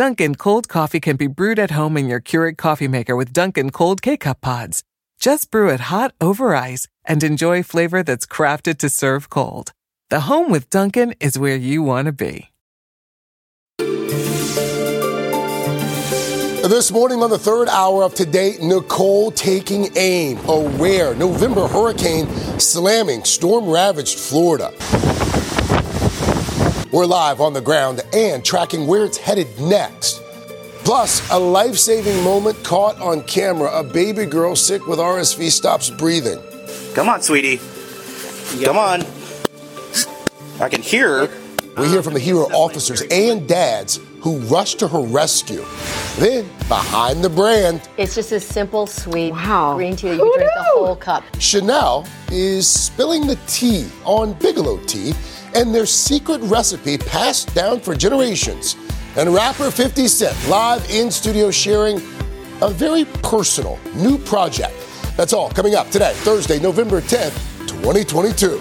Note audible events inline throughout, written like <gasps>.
Dunkin' cold coffee can be brewed at home in your Keurig coffee maker with Dunkin' cold K-cup pods. Just brew it hot over ice and enjoy flavor that's crafted to serve cold. The home with Dunkin' is where you want to be. This morning on the third hour of today, Nicole taking aim. A rare November hurricane slamming storm ravaged Florida. We're live on the ground and tracking where it's headed next. Plus, a life saving moment caught on camera. A baby girl sick with RSV stops breathing. Come on, sweetie. Come on. I can hear her. We hear from the hero officers and dads who rush to her rescue. Then, behind the brand, It's just a simple, sweet Wow. green tea that you Who can drink the whole cup. Sheinelle is spilling the tea on Bigelow tea and their secret recipe passed down for generations. And rapper 50 Cent live in studio sharing a very personal new project. That's all coming up today, Thursday, November 10th, 2022.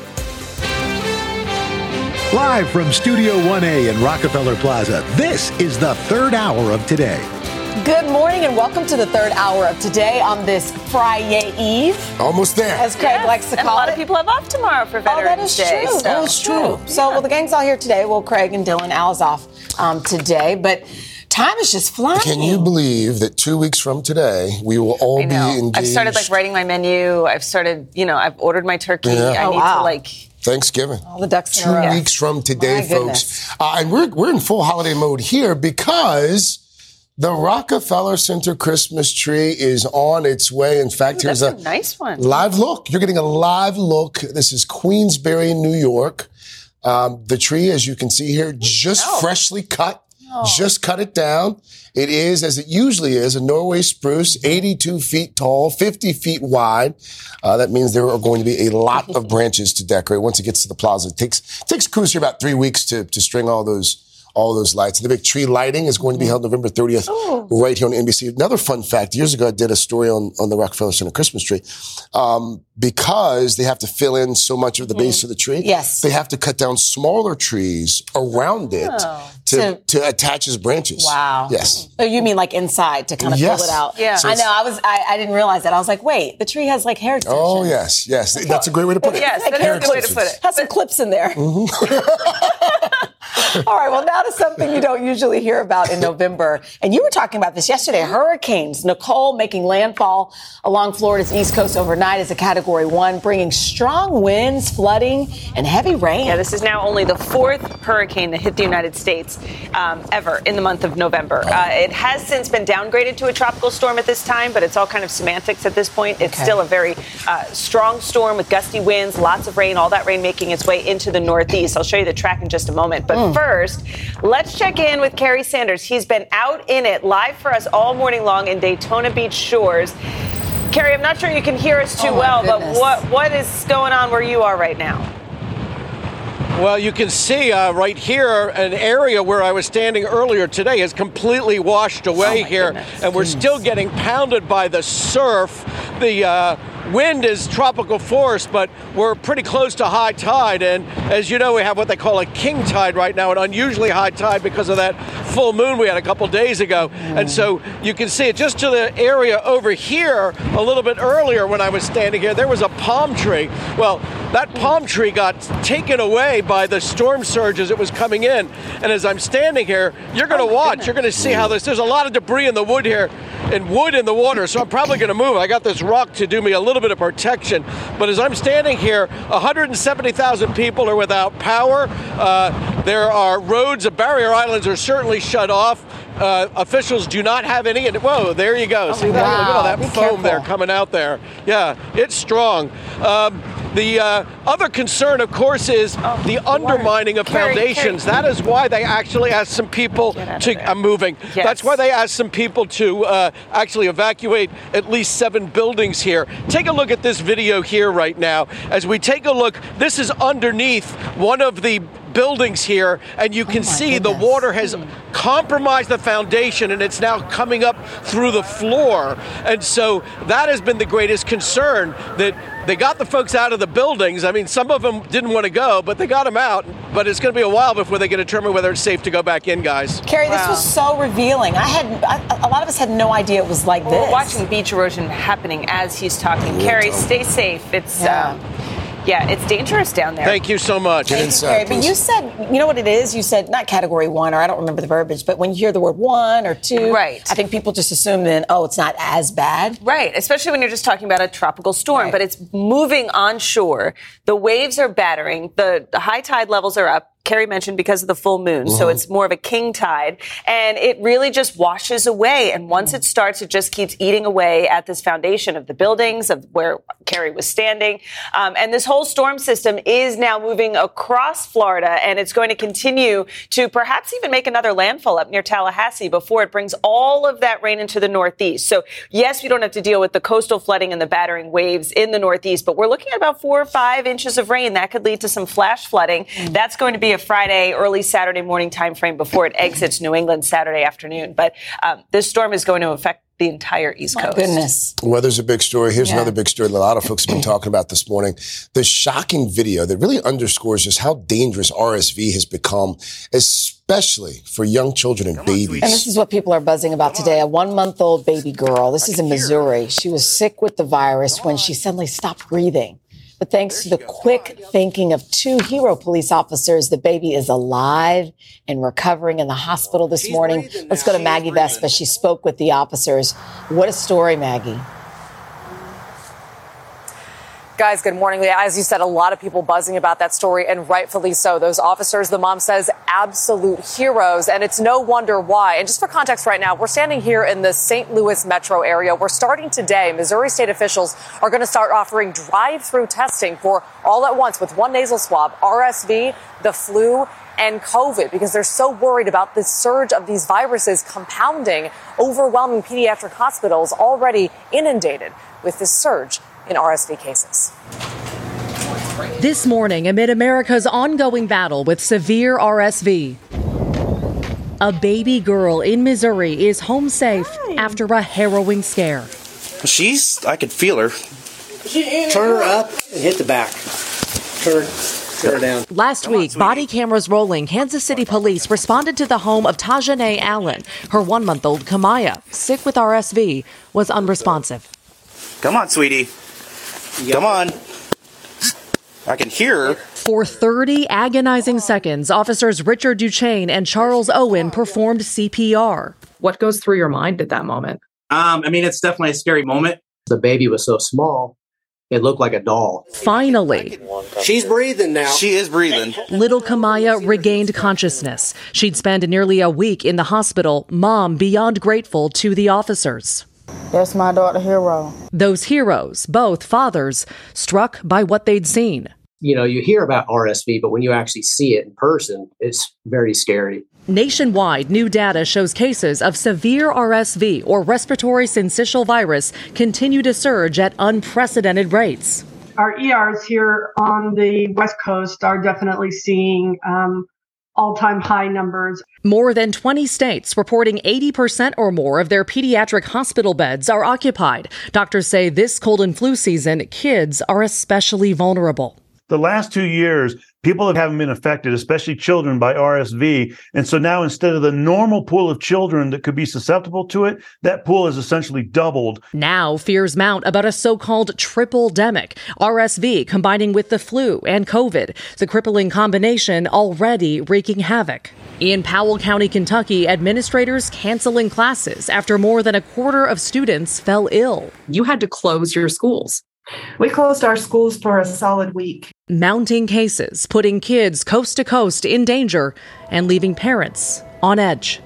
Live from Studio 1A in Rockefeller Plaza, this is the third hour of today. Good morning and welcome to the third hour of today on this Friday Eve, Almost there. as Craig likes to and call a lot it. of people have off tomorrow for Oh, that Veterans is Day. true. so- That is true. So, well, the gang's all here today. Well, Craig and Dylan, Al's off um, today, but time is just flying. Can you believe that two weeks from today, we will all be engaged? I've started like writing my menu. I've started, you know, I've ordered my turkey. Yeah. I Oh, need wow. to like. Thanksgiving. All the ducks in two a row. weeks from today, My folks. Uh, and we're, we're in full holiday mode here because the Rockefeller Center Christmas tree is on its way. In fact, here's a a nice one. live look. You're getting a live look. This is Queensbury, New York. Um, the tree, as you can see here, just Oh. freshly cut. Just cut it down. It is, as it usually is, a Norway spruce, 82 feet tall, 50 feet wide. Uh, that means there are going to be a lot of <laughs> branches to decorate once it gets to the plaza. It takes takes crews here about three weeks to to string all those all those lights. The big tree lighting is going to be held November 30th, right here on NBC. Another fun fact: years ago, I did a story on on the Rockefeller Center Christmas tree. Um, because they have to fill in so much of the base of the tree. Yes. They have to cut down smaller trees around it to, To- to attach as branches. Wow. Yes. Oh, you mean like inside to kind of Yes. pull it out? Yeah. So I know. I was. I, I didn't realize that. I was like, wait, the tree has like hair extensions. Oh, yes, yes. That's a great way to put it. Yes, that is Hair a good way to put extensions. it. Has some clips in there. Mm-hmm. <laughs> <laughs> All right, well, now to something you don't usually hear about in November. And you were talking about this yesterday hurricanes. Nicole making landfall along Florida's east coast overnight as a category one, bringing strong winds, flooding, and heavy rain. Yeah, this is now only the fourth hurricane that hit the United States um, ever in the month of November. Uh, it has since been downgraded to a tropical storm at this time, but it's all kind of semantics at this point. It's Okay. still a very uh, strong storm with gusty winds, lots of rain, all that rain making its way into the Northeast. I'll show you the track in just a moment. But first, let's check in with Kerry Sanders. He's been out in it live for us all morning long in Daytona Beach shores. Kerry, I'm not sure you can hear us too Oh, well, but what what is going on where you are right now? Well, you can see uh, right here an area where I was standing earlier today is completely washed away Oh, here, goodness. and we're still getting pounded by the surf. The uh, wind is tropical force, but we're pretty close to high tide. And as you know, we have what they call a king tide right now, an unusually high tide because of that full moon we had a couple days ago. And so you can see it just to the area over here a little bit earlier when I was standing here, there was a palm tree. Well, that palm tree got taken away by the storm surge as it was coming in. And as I'm standing here, you're going to oh watch. You're going to see how this. There's a lot of debris in the wood here, and wood in the water. So I'm probably going to move. I got this rock to do me a little bit of protection. But as I'm standing here, 170,000 people are without power. Uh, there are roads. The barrier islands are certainly shut off. Uh, officials do not have any. And whoa, there you go. See that? Look at all that Be foam there coming out there. Yeah, it's strong. Um, the uh, other concern, of course, is the undermining of foundations. That is why they actually asked some people Get out of to. I'm moving. Yes. That's why they asked some people to uh, actually evacuate at least seven buildings here. Take a look at this video here right now. As we take a look, this is underneath one of the buildings here, and you can see the water has compromised the foundation and it's now coming up through the floor. And so that has been the greatest concern that they got the folks out of the buildings. I mean, some of them didn't want to go, but they got them out. But it's going to be a while before they can determine whether it's safe to go back in, guys. Kerry, this was so revealing. I had I, a lot of us had no idea it was like We're this. watching beach erosion happening as he's talking. Kerry, stay safe. It's Yeah. um, yeah, it's dangerous down there. Thank you so much. Get inside, Kerry, but you said, you know what it is? You said not category one, or I don't remember the verbiage, but when you hear the word one or two, Right. I think people just assume then, oh, it's not as bad. Right, especially when you're just talking about a tropical storm, Right. but it's moving onshore. The waves are battering. The, the high tide levels are up. Kerry mentioned because of the full moon, so it's more of a king tide, and it really just washes away. And once it starts, it just keeps eating away at this foundation of the buildings of where Kerry was standing. Um, and this whole storm system is now moving across Florida, and it's going to continue to perhaps even make another landfall up near Tallahassee before it brings all of that rain into the Northeast. So yes, we don't have to deal with the coastal flooding and the battering waves in the Northeast, but we're looking at about four or five inches of rain. That could lead to some flash flooding. That's going to be a Friday, early Saturday morning time frame before it exits New England Saturday afternoon. But um, this storm is going to affect the entire East My Coast. goodness. Weather's a big story. Here's Yeah. another big story that a lot of folks have been talking about this morning. The shocking video that really underscores just how dangerous RSV has become, especially for young children and babies. And this is what people are buzzing about today. A one month old baby girl. This is in Missouri. She was sick with the virus when she suddenly stopped breathing. But thanks to the quick thinking of two hero police officers, the baby is alive and recovering in the hospital this morning. Let's go to Maggie Vespa. She spoke with the officers. What a story, Maggie. Guys, good morning. As you said, a lot of people buzzing about that story, and rightfully so. Those officers, the mom says, absolute heroes, and it's no wonder why. And just for context right now, we're standing here in the St. Louis metro area. We're starting today. Missouri state officials are going to start offering drive-through testing for all at once with one nasal swab, RSV, the flu, and COVID because they're so worried about this surge of these viruses compounding, overwhelming pediatric hospitals already inundated with this surge in RSV cases. This morning, amid America's ongoing battle with severe RSV, a baby girl in Missouri is home safe after a harrowing scare. She's, I could feel her. Turn her up and hit the back. Turn, turn her down. Last week, body cameras rolling, Kansas City police responded to the home of Tajane Allen. Her one month old Kamaya, sick with RSV, was unresponsive. Come on, sweetie. Come on. I can hear her. For 30 agonizing seconds, officers Richard Duchesne and Charles Owen performed CPR. What goes through your mind at that moment? Um, I mean, it's definitely a scary moment. The baby was so small, it looked like a doll. Finally, She's breathing now. She is breathing. little Kamaya regained consciousness. She'd spent nearly a week in the hospital, mom beyond grateful to the officers. That's my daughter hero. Those heroes, both fathers, struck by what they'd seen. You know, you hear about RSV, but when you actually see it in person, it's very scary. Nationwide, new data shows cases of severe RSV or respiratory syncytial virus continue to surge at unprecedented rates. Our ERs here on the West Coast are definitely seeing um, all time high numbers. More than 20 states reporting 80% or more of their pediatric hospital beds are occupied. Doctors say this cold and flu season, kids are especially vulnerable. The last two years, people haven't been affected, especially children, by RSV. And so now instead of the normal pool of children that could be susceptible to it, that pool has essentially doubled. Now, fears mount about a so called triple demic RSV combining with the flu and COVID, the crippling combination already wreaking havoc. In Powell County, Kentucky, administrators canceling classes after more than a quarter of students fell ill. You had to close your schools. We closed our schools for a solid week. Mounting cases, putting kids coast to coast in danger, and leaving parents on edge.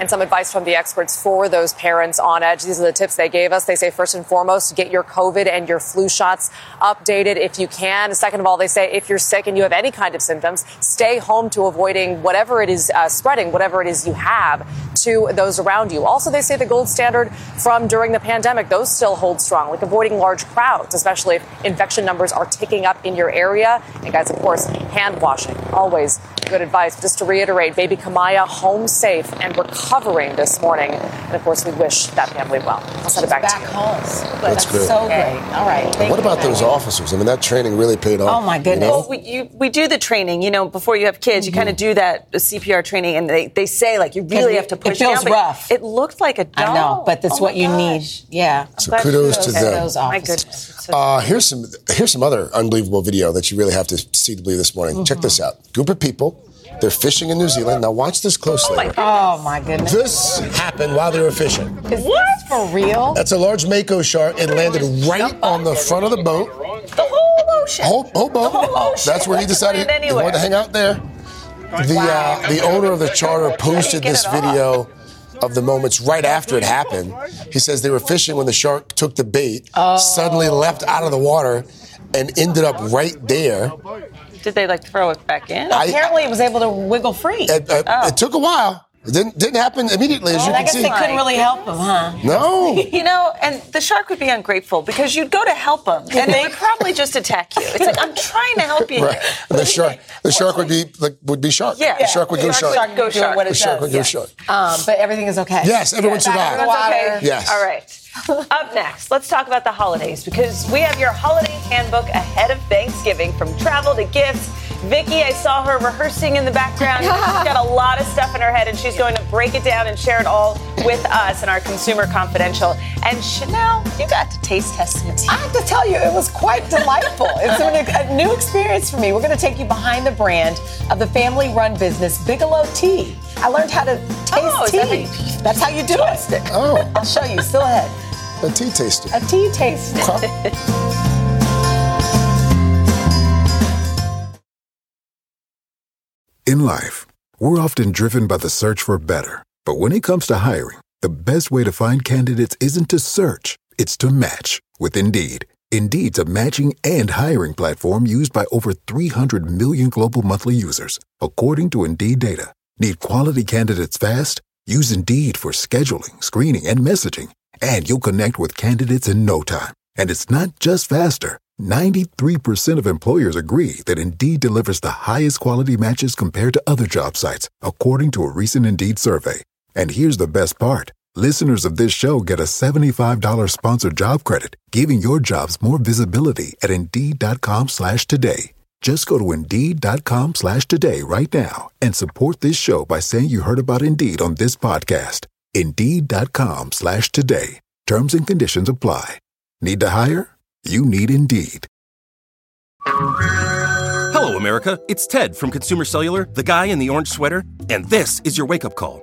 and some advice from the experts for those parents on edge. These are the tips they gave us. They say, first and foremost, get your COVID and your flu shots updated if you can. Second of all, they say, if you're sick and you have any kind of symptoms, stay home to avoiding whatever it is uh, spreading, whatever it is you have to those around you. Also, they say the gold standard from during the pandemic, those still hold strong, like avoiding large crowds, especially if infection numbers are ticking up in your area. And guys, of course, hand washing, always good advice. Just to reiterate, baby Kamaya home safe and recovering this morning. And of course, we wish that family well. I'll send it back, back to you. home. That's That's good. so great. All right. Thank what you, about those Maggie. officers? I mean, that training really paid off. Oh, my you goodness. know? Well, we, you, we do the training, you know, before you have kids, you mm-hmm. kind of do that CPR training, and they, they say, like, you really have to it feels down. rough. It looked like a doll. I know, but that's Oh what you gosh. need. Yeah. So Glad kudos to kudos them. Those My officers. goodness. Uh, here's some here's some other unbelievable video that you really have to see to believe this morning. Check this out. Group of people, they're fishing in New Zealand. Now watch this closely. Oh my goodness. this happened while they were fishing. Is this for real? That's a large mako shark. It landed right on the front of the boat. The whole ocean. Whole, whole boat. whole ocean. That's where he decided he wanted to hang out there. The uh, the owner of the charter posted this video of the moments right after it happened. He says they were fishing when the shark took the bait, Oh. suddenly leapt out of the water, and ended up right there. Did they, like, throw it back in? I- Apparently, it was able to wiggle free. It, uh, it took a while. It didn't didn't happen immediately, as you can I guess see. they couldn't really help him, huh? No. <laughs> You know, and the shark would be ungrateful because you'd go to help him, and it would probably just attack you. It's like I'm trying to help you. Right. And the shark, the shark would be like would be shark. Yeah. The shark would go Shark shark. would go shark. what it The shark would go shark. Um, but everything is okay. Yes, everyone Back survived. in water. Okay. Yes. All right. <laughs> Up next, let's talk about the holidays because we have your holiday handbook ahead of Thanksgiving from travel to gifts. Vicky, I saw her rehearsing in the background. <laughs> She's got a lot of stuff in her head and she's going to break it down and share it all with us in our Consumer Confidential. And Sheinelle, you got to taste test it. I have to tell you, it was quite delightful. it's a, a new experience for me. We're going to take you behind the brand of the family run business, Bigelow Tea. I learned how to taste Oh, is that tea. how That's how you do it. Oh, I'll show you. Still ahead. a tea taster. A tea taste. In <laughs> life, we're often driven by the search for better. But when it comes to hiring, the best way to find candidates isn't to search, it's to match with Indeed. Indeed's a matching and hiring platform used by over 300 million global monthly users, according to Indeed data. Need quality candidates fast? Use Indeed for scheduling, screening, and messaging, and you'll connect with candidates in no time. And it's not just faster. 93% of employers agree that Indeed delivers the highest quality matches compared to other job sites, according to a recent Indeed survey. And here's the best part. Listeners of this show get a $75 sponsored job credit, giving your jobs more visibility at Indeed.com slash today. Just go to Indeed.com slash today right now and support this show by saying you heard about Indeed on this podcast. Indeed.com slash today. Terms and conditions apply. Need to hire? You need Indeed. Hello, America. It's Ted from Consumer Cellular, the guy in the orange sweater, and this is your wake up call.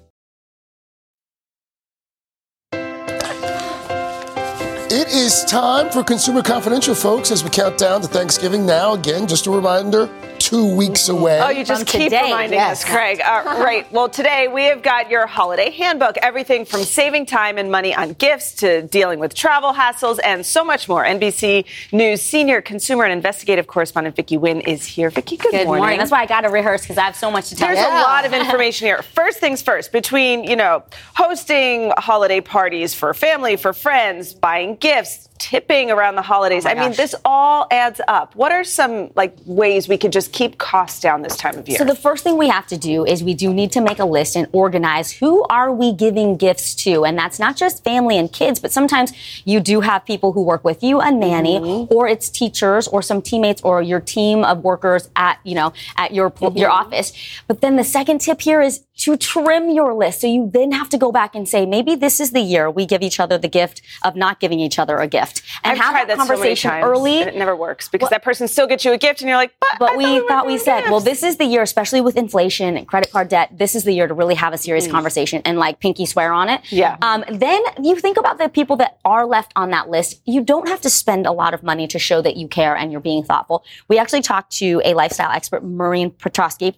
It is time for Consumer Confidential, folks, as we count down to Thanksgiving. Now, again, just a reminder, two weeks away. Oh, you just From keep today, reminding yes. us, Craig. Uh, <laughs> right. Well, today we have got your holiday handbook. Everything from saving time and money on gifts to dealing with travel hassles and so much more. NBC News senior consumer and investigative correspondent Vicky Nguyen is here. Vicky, good, Good morning. That's why I got to rehearse because I have so much to tell you. There's you. a lot of information here. First things first, between, you know, hosting holiday parties for family, for friends, buying gifts, tipping around the holidays. Oh I mean, this all adds up. What are some like ways we could just keep costs down this time of year? So the first thing we have to do is we do need to make a list and organize who are we giving gifts to, and that's not just family and kids, but sometimes you do have people who work with you, a nanny, Mm-hmm. or it's teachers or some teammates or your team of workers at you know at your your Mm-hmm. office. But then the second tip here is to trim your list. So you then have to go back and say, maybe this is the year we give each other the gift of not giving each other a gift. And I've have that that so conversation times, early. and it never works because that person still gets you a gift, and you're like, but, But we thought we said, well, this is the year, especially with inflation and credit card debt. This is the year to really have a serious conversation and like pinky swear on it. Mm. Yeah. Um, then you think about the people that are left on that list. You don't have to spend a lot of money to show that you care and you're being thoughtful. We actually talked to a lifestyle expert, Maureen Petrosky,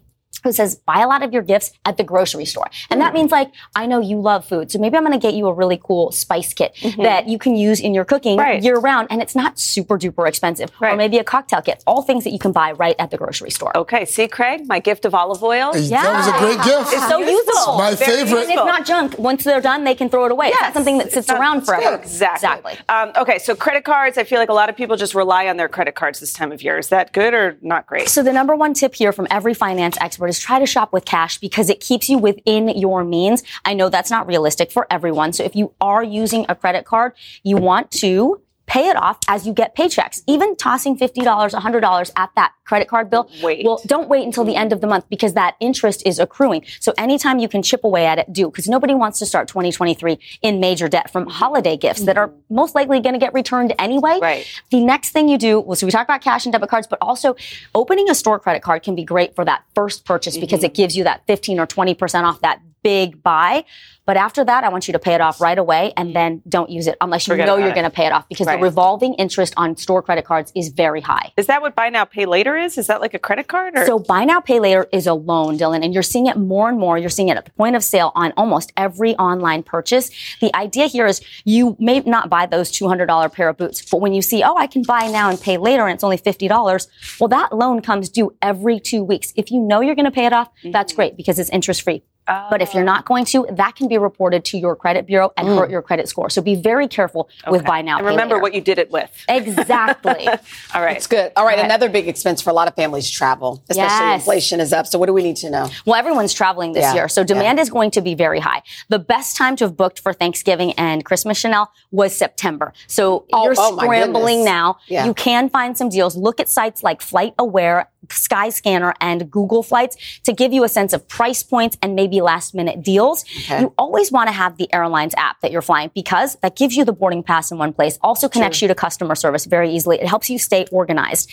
says buy a lot of your gifts at the grocery store. And Hmm. that means like, I know you love food. So maybe I'm going to get you a really cool spice kit that you can use in your cooking Mm-hmm. Right. year round. And it's not super duper expensive. Right. Or maybe a cocktail kit. All things that you can buy right at the grocery store. Okay, see, Craig, my gift of olive oil. That was a great gift. It's so useful. My Very favorite. And it's not junk. Once they're done, they can throw it away. it's not something that sits around forever. Exactly. Um, okay, so credit cards. I feel like a lot of people just rely on their credit cards this time of year. Is that good or not great? So the number one tip here from every finance expert is try to shop with cash because it keeps you within your means. I know that's not realistic for everyone. So if you are using a credit card, you want to pay it off as you get paychecks. Even tossing $50, $100 at that credit card bill. Wait. Well, don't wait until the end of the month because that interest is accruing. So anytime you can chip away at it, do because nobody wants to start 2023 in major debt from holiday gifts that are most likely going to get returned anyway. Right. The next thing you do, well, so we talked about cash and debit cards, but also opening a store credit card can be great for that first purchase because Mm-hmm. it gives you that 15 or 20% off that big buy. But after that, I want you to pay it off right away and then don't use it unless you Forget know you're going to pay it off because Right. the revolving interest on store credit cards is very high. Is that what buy now pay later is? Is that like a credit card? Or? So buy now, pay later is a loan, Dylan, and you're seeing it more and more. You're seeing it at the point of sale on almost every online purchase. The idea here is you may not buy those $200 pair of boots, but when you see, oh, I can buy now and pay later and it's only $50, well, that loan comes due every two weeks. If you know you're going to pay it off, that's mm-hmm. great because it's interest free. But if you're not oh. going to, that can be reported to your credit bureau and mm. hurt your credit score. So be very careful with buy now. and pay remember later. what you did it with. Exactly. <laughs> All right. It's good. All right, Go another big expense for a lot of families travel, especially Yes. inflation is up. So what do we need to know? Well, everyone's traveling this Yeah. year, so demand is going to be very high. The best time to have booked for Thanksgiving and Christmas Sheinelle was September. So Oh, you're oh scrambling now. Yeah. You can find some deals. Look at sites like Flight Aware, Skyscanner, and Google Flights to give you a sense of price points and maybe last minute deals. Okay. You always want to have the airlines app that you're flying because that gives you the boarding pass in one place. Also connects you to customer service very easily. It helps you stay organized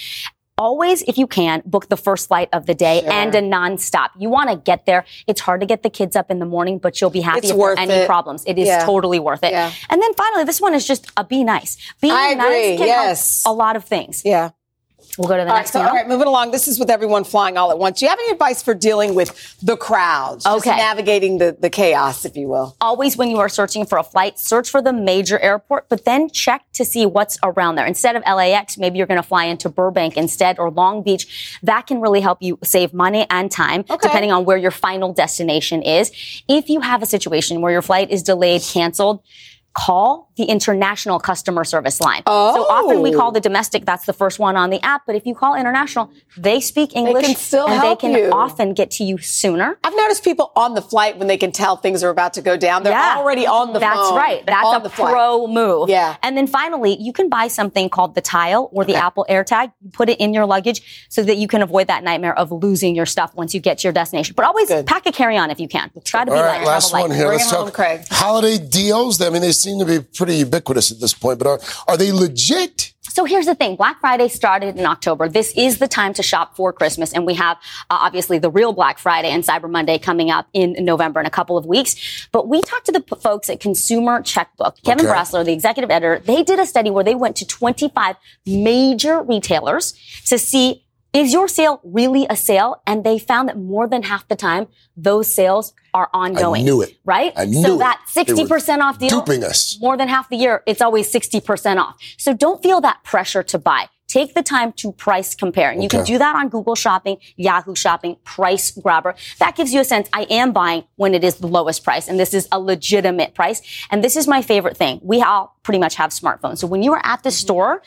always, if you can, book the first flight of the day Sure. and a nonstop. You want to get there. It's hard to get the kids up in the morning, but you'll be happy It's if there are worth any it. problems. It is Yeah. totally worth it. Yeah. And then finally, this one is just a be nice. Being I agree, nice can yes. help a lot of things. Yeah. We'll go to the All right, next so, one. all right, moving along. This is with everyone flying all at once. Do you have any advice for dealing with the crowds? Just Okay. navigating the, the chaos, if you will. always when you are searching for a flight, search for the major airport, but then check to see what's around there. Instead of LAX, maybe you're going to fly into Burbank instead or Long Beach. That can really help you save money and time, depending on where your final destination is. If you have a situation where your flight is delayed, canceled, call the international customer service line. Oh. So often we Oh. call the domestic, that's the first one on the app, but if you call international, they speak English they can still and help they can you. often get to you sooner. I've noticed people on the flight when they can tell things are about to go down. They're Yeah. already on the That's phone. That's right. That's on a the flight. pro move. Yeah. And then finally, you can buy something called the Tile or the Apple AirTag. You put it in your luggage so that you can avoid that nightmare of losing your stuff once you get to your destination. But always pack a carry-on if you can. Try to be All light. right, last one light. here. Let's it home, talk Craig. holiday deals. I mean, they seem to be pretty ubiquitous at this point, but are, are they legit? So here's the thing. Black Friday started in October. This is the time to shop for Christmas. And we have uh, obviously the real Black Friday and Cyber Monday coming up in November in a couple of weeks. But we talked to the p- folks at Consumer Checkbook. Kevin Okay. Brasler, the executive editor, they did a study where they went to 25 major retailers to see is your sale really a sale? And they found that more than half the time, those sales are ongoing. I knew it. Right? I so knew it. that 60% off deal duping us. more than half the year, it's always 60% off. So don't feel that pressure to buy. Take the time to price compare. And you can do that on Google Shopping, Yahoo Shopping, Price Grabber. That gives you a sense I am buying when it is the lowest price. And this is a legitimate price. And this is my favorite thing. We all pretty much have smartphones. So when you are at the mm-hmm. store,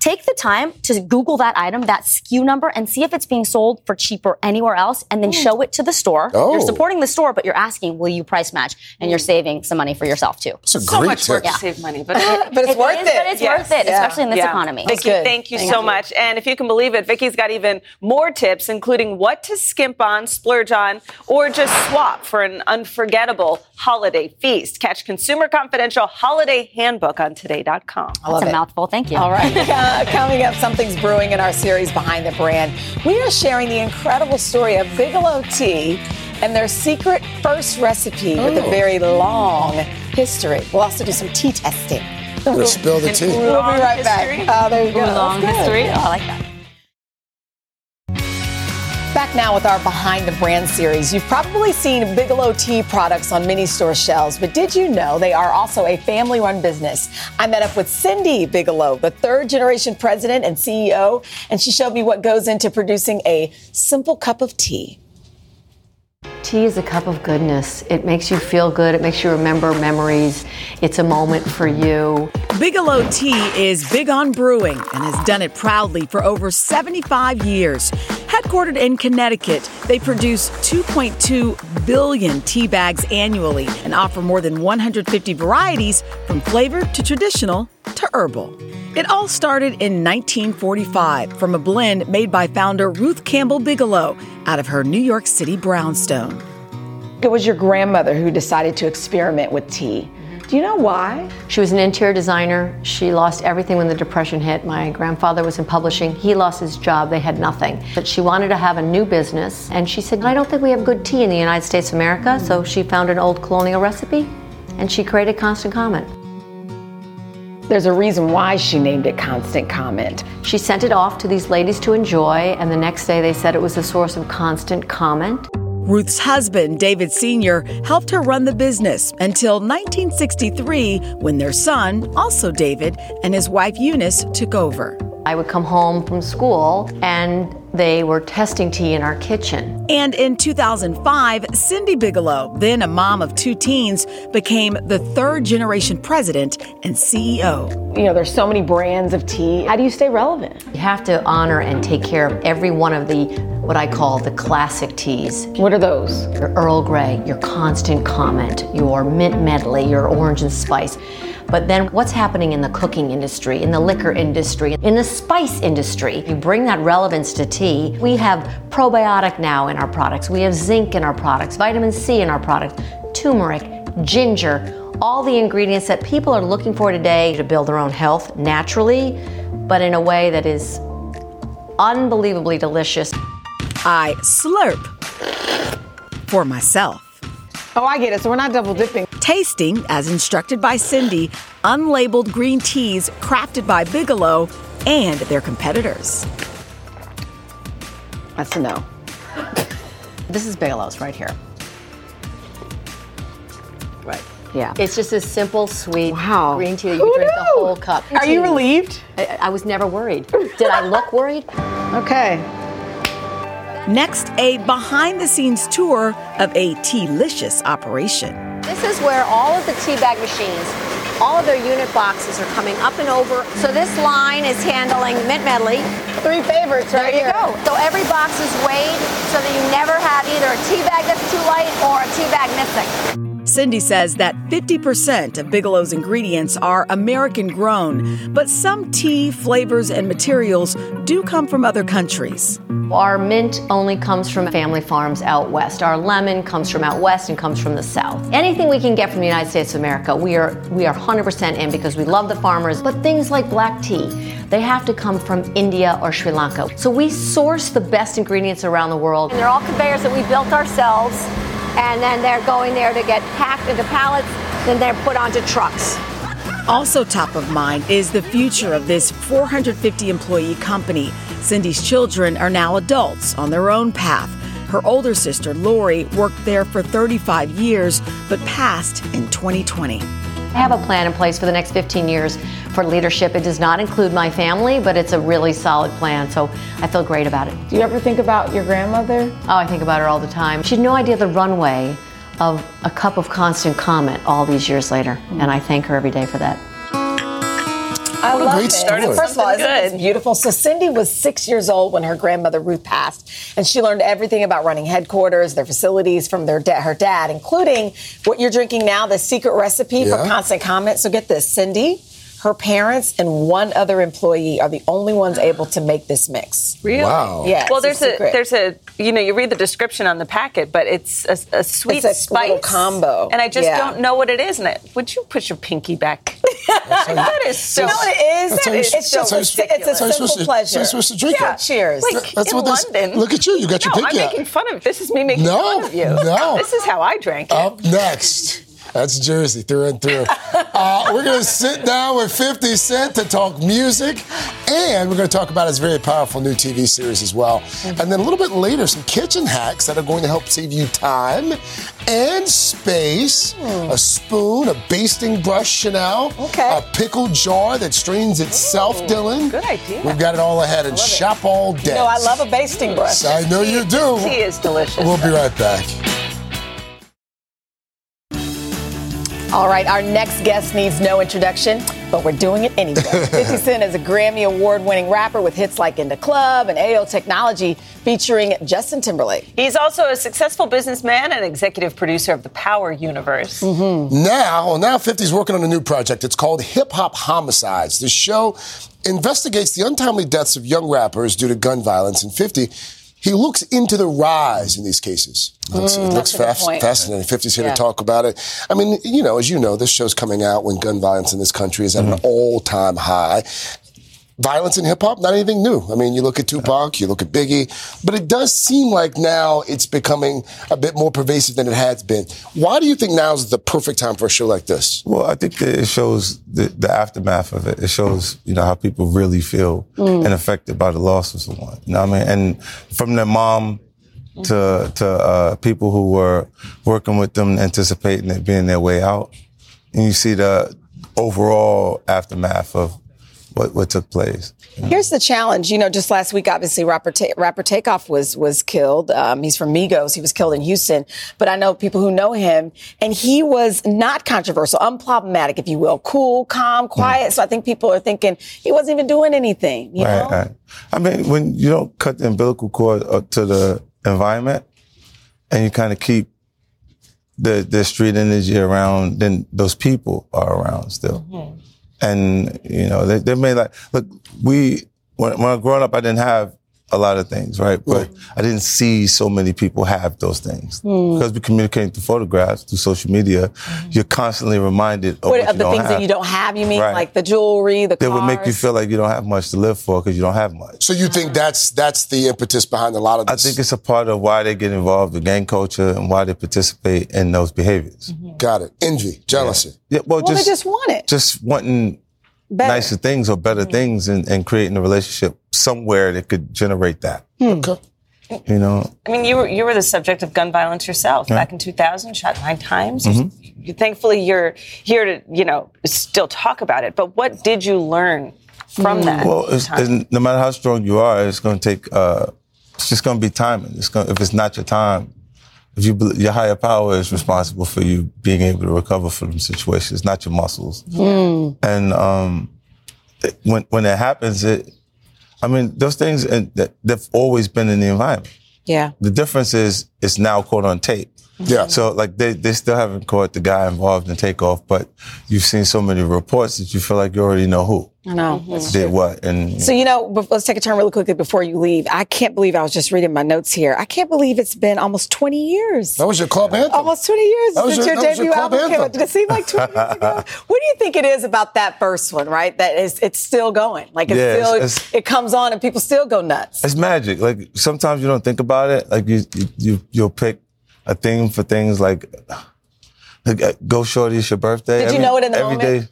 Take the time to Google that item, that SKU number, and see if it's being sold for cheaper anywhere else, and then hmm. show it to the store. Oh. You're supporting the store, but you're asking, will you price match? And you're saving some money for yourself too. It's a So great much work tip. to save money, but, <laughs> But it's worth is, it. But it's Yes. worth it, Yeah. especially in this Yeah. economy. Vicky, good. thank you Thank so you. much. And if you can believe it, Vicky's got even more tips, including what to skimp on, splurge on, or just swap for an unforgettable holiday feast. Catch Consumer Confidential Holiday Handbook on today.com. I love That's a it. mouthful. Thank you. All right. <laughs> Uh, coming up, something's brewing in our series Behind the Brand. We are sharing the incredible story of Bigelow Tea and their secret first recipe with a very long history. We'll also do some tea testing. Gonna spill the tea. We'll be right back. Oh, there you go. Long history. Oh, I like that. Back now with our Behind the Brand series. You've probably seen Bigelow Tea products on many store shelves, but did you know they are also a family run business? I met up with Cindi Bigelow, the third generation president and CEO, and she showed me what goes into producing a simple cup of tea. Tea is a cup of goodness. It makes you feel good. It makes you remember memories. It's a moment for you. Bigelow Tea is big on brewing and has done it proudly for over 75 years. Headquartered in Connecticut, they produce 2.2 billion tea bags annually and offer more than 150 varieties from flavored to traditional to herbal. It all started in 1945 from a blend made by founder Ruth Campbell Bigelow out of her New York City brownstone. It was your grandmother who decided to experiment with tea. Do you know why? She was an interior designer. She lost everything when the Depression hit. My grandfather was in publishing. He lost his job. They had nothing. But she wanted to have a new business. And she said, I don't think we have good tea in the United States of America. So she found an old colonial recipe and she created Constant Comment. There's a reason why she named it Constant Comment. She sent it off to these ladies to enjoy, and the next day they said it was a source of constant comment. Ruth's husband, David Sr., helped her run the business until 1963 when their son, also David, and his wife Eunice took over. I would come home from school and they were testing tea in our kitchen. And in 2005, Cindi Bigelow, then a mom of two teens, became the third generation president and CEO. You know, there's so many brands of tea. How do you stay relevant? You have to honor and take care of every one of the what I call the classic teas. What are those? Your Earl Grey, your Constant Comment, your Mint Medley, your Orange and Spice. But then what's happening in the cooking industry, in the liquor industry, in the spice industry? You bring that relevance to tea. We have probiotic now in our products. We have zinc in our products, vitamin C in our products, turmeric, ginger, all the ingredients that people are looking for today to build their own health naturally, but in a way that is unbelievably delicious. I slurp for myself. Oh, I get it. So we're not double dipping. Tasting, as instructed by Cindi, unlabeled green teas crafted by Bigelow and their competitors. That's a no. This is Bigelow's right here. Right. Yeah. It's just a simple, sweet Wow. green tea that you Who drink knew? the whole cup. Are you relieved? I, I was never worried. Did I look worried? Okay. Next, a behind the scenes tour of a tea-licious operation. This is where all of the tea bag machines, all of their unit boxes are coming up and over. So this line is handling Mint Medley. Three favorites right There you here. go. So every box is weighed so that you never have either a tea bag that's too light or a tea bag missing. Cindi says that 50% of Bigelow's ingredients are American grown, but some tea, flavors, and materials do come from other countries. Our mint only comes from family farms out west. Our lemon comes from out west and comes from the south. Anything we can get from the United States of America, we are we are 100% in because we love the farmers. But things like black tea, they have to come from India or Sri Lanka. So we source the best ingredients around the world. And they're all conveyors that we built ourselves, and then they're going there to get packed into pallets, then they're put onto trucks. Also, top of mind is the future of this 450 employee company. Cindi's children are now adults on their own path. Her older sister, Lori, worked there for 35 years but passed in 2020. I have a plan in place for the next 15 years for leadership. It does not include my family, but it's a really solid plan, so I feel great about it. Do you ever think about your grandmother? Oh, I think about her all the time. She had no idea the runway of a cup of constant comment all these years later, and I thank her every day for that. I What a love great it. story. First of all, isn't beautiful? So Cindi was six years old when her grandmother Ruth passed, and she learned everything about running headquarters, their facilities from their da- her dad, including what you're drinking now, the secret recipe for constant comment. So get this, Cindi. Her parents and one other employee are the only ones able to make this mix. Really? Wow. Yeah. Well, there's a, secret. there's a you know you read the description on the packet, but it's a, a sweet It's a spice combo. and I just Yeah. don't know what it is. And it, would you put your pinky back? <laughs> that is so. You know what it is? That's That you- is- it's that's so how it's a that's simple to- pleasure. that's you're supposed to drink yeah. it. Cheers. Like That's in what this- London. look at you. You got your no, pinky I'm out. making fun of. This is me making No, fun of you. no. This is how I drank it. Up next. That's Jersey through and through. Uh, we're going to sit down with 50 Cent to talk music, and we're going to talk about his very powerful new TV series as well. Mm-hmm. And then a little bit later, some kitchen hacks that are going to help save you time and space. A spoon, a basting brush, Sheinelle. Okay. A pickle jar that strains itself, Dylan. good idea. We've got it all ahead and shop all day. You know, I love a basting brush. I know you do. Tea is delicious. We'll be right back. All right, our next guest needs no introduction, but we're doing it anyway. <laughs> 50 Cent is a Grammy Award winning rapper with hits like In the Club and Ayo Technology featuring Justin Timberlake. He's also a successful businessman and executive producer of the Power Universe. Mm-hmm. Now, now 50's working on a new project. It's called Hip Hop Homicides. The show investigates the untimely deaths of young rappers due to gun violence. And 50, he looks into the rise in these cases. It looks, it looks Mm, that's a good fas- point. fascinating. 50's here Yeah. to talk about it. I mean, you know, as you know, this show's coming out when gun violence in this country is at an all-time high. Violence in hip hop, not anything new. I mean, you look at Tupac, you look at Biggie, but it does seem like now it's becoming a bit more pervasive than it has been. Why do you think now is the perfect time for a show like this? Well, I think that it shows the, the aftermath of it. It shows, you know, how people really feel Mm. and affected by the loss of someone. You know what I mean? And from their mom to to uh, people who were working with them, anticipating it being their way out, and you see the overall aftermath of what what took place. Here's the challenge. You know, just last week, obviously, rapper, Ta- rapper Takeoff was was killed. Um, he's from Migos. He was killed in Houston. But I know people who know him, and he was not controversial, unproblematic, if you will, cool, calm, quiet. So I think people are thinking he wasn't even doing anything. You right, know, right. I mean, when you don't cut the umbilical cord uh, to the environment, and you kind of keep the the street energy around, then those people are around still. And you know, they, they may like look. We when, when I was growing up, I didn't have a lot of things, right? But I didn't see so many people have those things Mm. because we communicate through photographs, through social media. You're constantly reminded of, what, what of you the don't things have. that you don't have, you mean, Right. like the jewelry, the That cars. would make you feel like you don't have much to live for because you don't have much. So you think that's that's the impetus behind a lot of this? I think it's a part of why they get involved with gang culture and why they participate in those behaviors. Got it. Envy, jealousy. Yeah, well, well, just they just want it. just wanting Better. nicer things or better things and, and creating a relationship somewhere that could generate that. Okay. You know, I mean, you were you were the subject of gun violence yourself Yeah. back in 2000, shot nine times. Mhm. You, thankfully, you're here to you know still talk about it. But what did you learn from that? Well, it's, it's- no matter how strong you are, it's going to take. Uh, it's just going to be timing. It's going if it's not your time. If you your higher power is responsible for you being able to recover from situations, not your muscles. Mm. And um, it- when when that happens, it. I mean, those things and that they've always been in the environment. Yeah. The difference is it's now caught on tape. Yeah. So like they, they still haven't caught the guy involved in takeoff, but you've seen so many reports that you feel like you already know who I know. Mm-hmm. That's did what. And So, you know, let's take a turn really quickly before you leave. I can't believe I was just reading my notes here. I can't believe it's been almost 20 years. That was your club anthem. Almost 20 years That was since your- your, that was your debut club album came out. Did it seem like 20 years ago? <laughs> What do you think it is about that first one, right? That is, it's still going. Like it's Yeah, still, it's- it comes on and people still go nuts. It's magic. Like sometimes you don't think about it. Like you, you, you you'll pick a theme for things like, like uh, go shorty, it's your birthday. Did you know it in the every moment? day-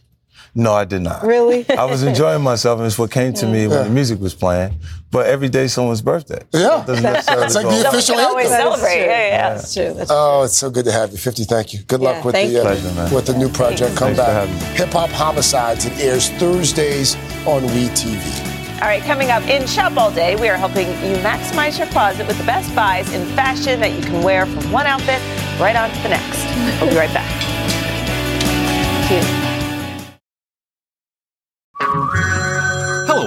No, I did not. Really? I was enjoying myself, and it's what came to me when the music was playing. But every day, someone's birthday. Yeah. It doesn't necessarily It's like the official always anthem. celebrate. Yeah, yeah. That's true. That's Oh, it's so good to have you. 50, thank you. Good luck with thank the uh. Pleasure, man. with the new project. Come Thanks back. Hip Hop Homicides. It airs Thursdays on WeTV. All right, coming up in Shop All Day, we are helping you maximize your closet with the best buys in fashion that you can wear from one outfit right on to the next. We'll be right back. cute.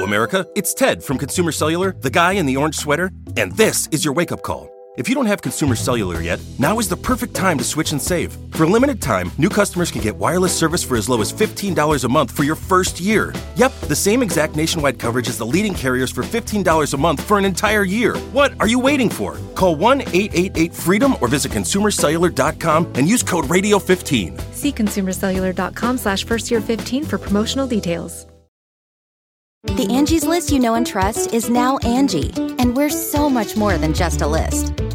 America. It's Ted from Consumer Cellular, the guy in the orange sweater, and this is your wake up call. If you don't have Consumer Cellular yet, now is the perfect time to switch and save. For a limited time, new customers can get wireless service for as low as $15 a month for your first year. Yep, the same exact nationwide coverage as the leading carriers for $15 a month for an entire year. What are you waiting for? Call 1 888 freedom or visit consumercellular.com and use code radio15. See consumercellular.com slash first year 15 for promotional details. The Angie's list you know and trust is now Angie, and we're so much more than just a list.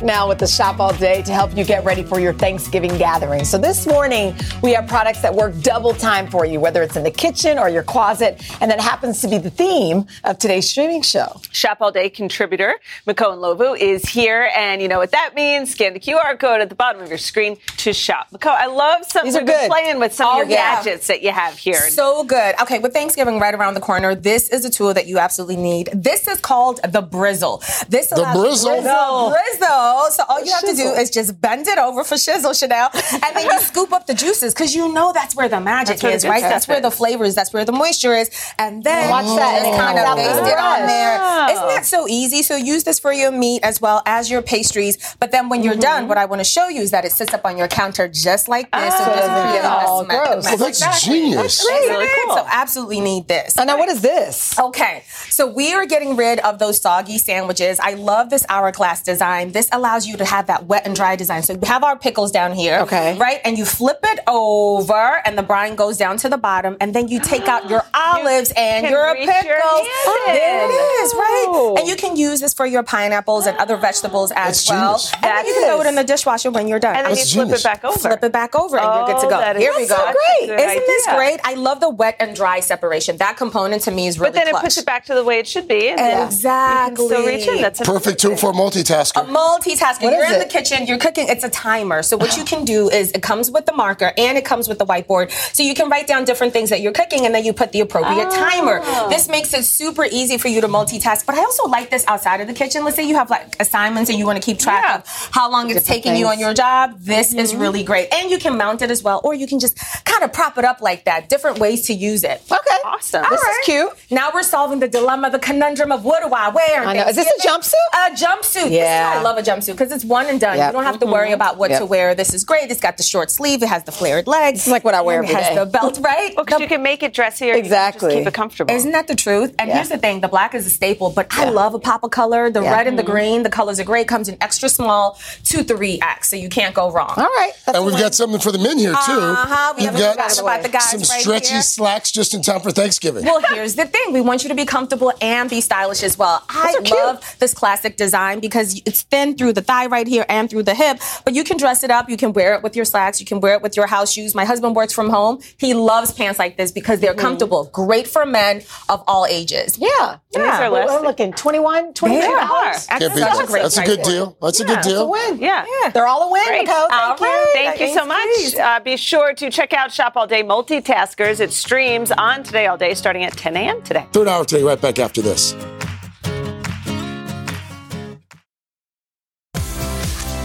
Back now with the shop all day to help you get ready for your Thanksgiving gathering. So this morning, we have products that work double time for you, whether it's in the kitchen or your closet. And that happens to be the theme of today's streaming show. Shop All Day contributor Makho Ndlovu is here. And you know what that means. Scan the QR code at the bottom of your screen to shop. Makho, I love some These are good. playing with some Oh, of your yeah. gadgets that you have here. So good. Okay, with Thanksgiving right around the corner, this is a tool that you absolutely need. This is called the Brizzle. This The allows Brizzle? Brizzle. Brizzle. So all you have to do is just bend it over for shizzle, Sheinelle, and then you <laughs> scoop up the juices because you know that's where the magic That's where the is, right? That's where the flavor is. That's where the moisture is, and then Watch that. just kind of Oh. paste it on there. Isn't that so easy? So use this for your meat as well as your pastries. But then when you're done, what I want to show you is that it sits up on your counter just like this. so Ah. create Oh, gross. mess Oh, that's genius. That's. Really cool. So absolutely need this. Oh, now, what is this? Okay, so we are getting rid of those soggy sandwiches. I love this hourglass design. This allows you to have that wet and dry design. So we have our pickles down here, Okay. right? And you flip it over, and the brine goes down to the bottom, and then you take out your <gasps> olives and your pickles. your hand there oh, it is, right? Oh. And you can use this for your pineapples and other vegetables as That's well. genius. And then you can That throw it is- in the dishwasher when you're done. and then That's you flip genius. it back over. Flip it back over and you're good to Oh, go. that is Here we go. such a Great. Isn't this great? I love the wet and dry separation. That component to me is really But then it puts it back to the way it should be. And then Exactly. You can still reach in. That's Perfect tool for a multitasker. Multitasking. What you're in it? the kitchen, you're cooking. It's a timer. So what you can do is it comes with the marker and it comes with the whiteboard. So you can write down different things that you're cooking and then you put the appropriate Oh. timer. This makes it super easy for you to multitask. But I also like this outside of the kitchen. Let's say you have like assignments and you want to keep track Yeah. of how long it's Different taking you on your job. This is Mm-hmm. really great. And you can mount it as well, or you can just kind of prop it up like that. Different ways to use it. Okay. Awesome. This All is cute. Now we're solving the dilemma, the conundrum of what do I wear? I know. Is this a jumpsuit? A jumpsuit. Is Yeah. I love a jumpsuit because it's one and done. Yep. You don't have to worry about what Yep. to wear. This is great. It's got the short sleeve. It has the flared legs. It's like what I wear and It every has day. the belt, right? Well, 'cause you can make it dressier. and you can Exactly. Just keep it comfortable. Isn't that the truth? And Yeah. here's the thing: the black is a staple, but I love a pop of color. The Yeah. red and the green, the colors are great. Comes in extra small two, three X, so you can't go wrong. All right. That's And we've got something for the men here too. Uh-huh, we You've haven't got about the guys some right stretchy here. slacks just in time for Thanksgiving. Well, here's the thing. We want you to be comfortable and be stylish as well. I are cute. love this classic design because it's thin through the thigh right here and through the hip, but you can dress it up. You can wear it with your slacks. You can wear it with your house shoes. My husband works from home. He loves pants like this because they're comfortable. Great for men of all ages. Yeah. Yeah. are We're, less- we're looking 21 $22. are. Can't That's a great That's a good deal. That's a good It's a deal. win. Yeah. They're all a win, Great. Nicole. All Thank you. right. Thank you so much. Uh, be sure to check out Shop All Day Multitaskers. It streams on Today All Day starting at 10 a.m. today. Third hour today, right back after this.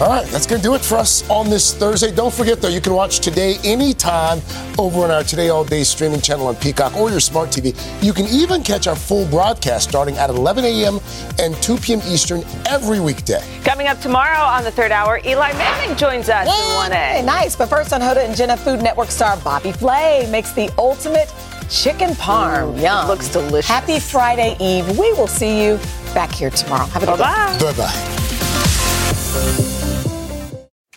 All right, that's going to do it for us on this Thursday. Don't forget, though, you can watch today anytime over on our Today All Day streaming channel on Peacock or your smart TV. You can even catch our full broadcast starting at 11 a.m. and 2 p.m. Eastern every weekday. Coming up tomorrow on the third hour, Eli Manning joins us in Hey, 1A. nice. But first on Hoda and Jenna, Food Network star Bobby Flay makes the ultimate chicken parm. Yum. looks delicious. Happy Friday Eve. We will see you back here tomorrow. Have a good day. Bye-bye. Bye bye.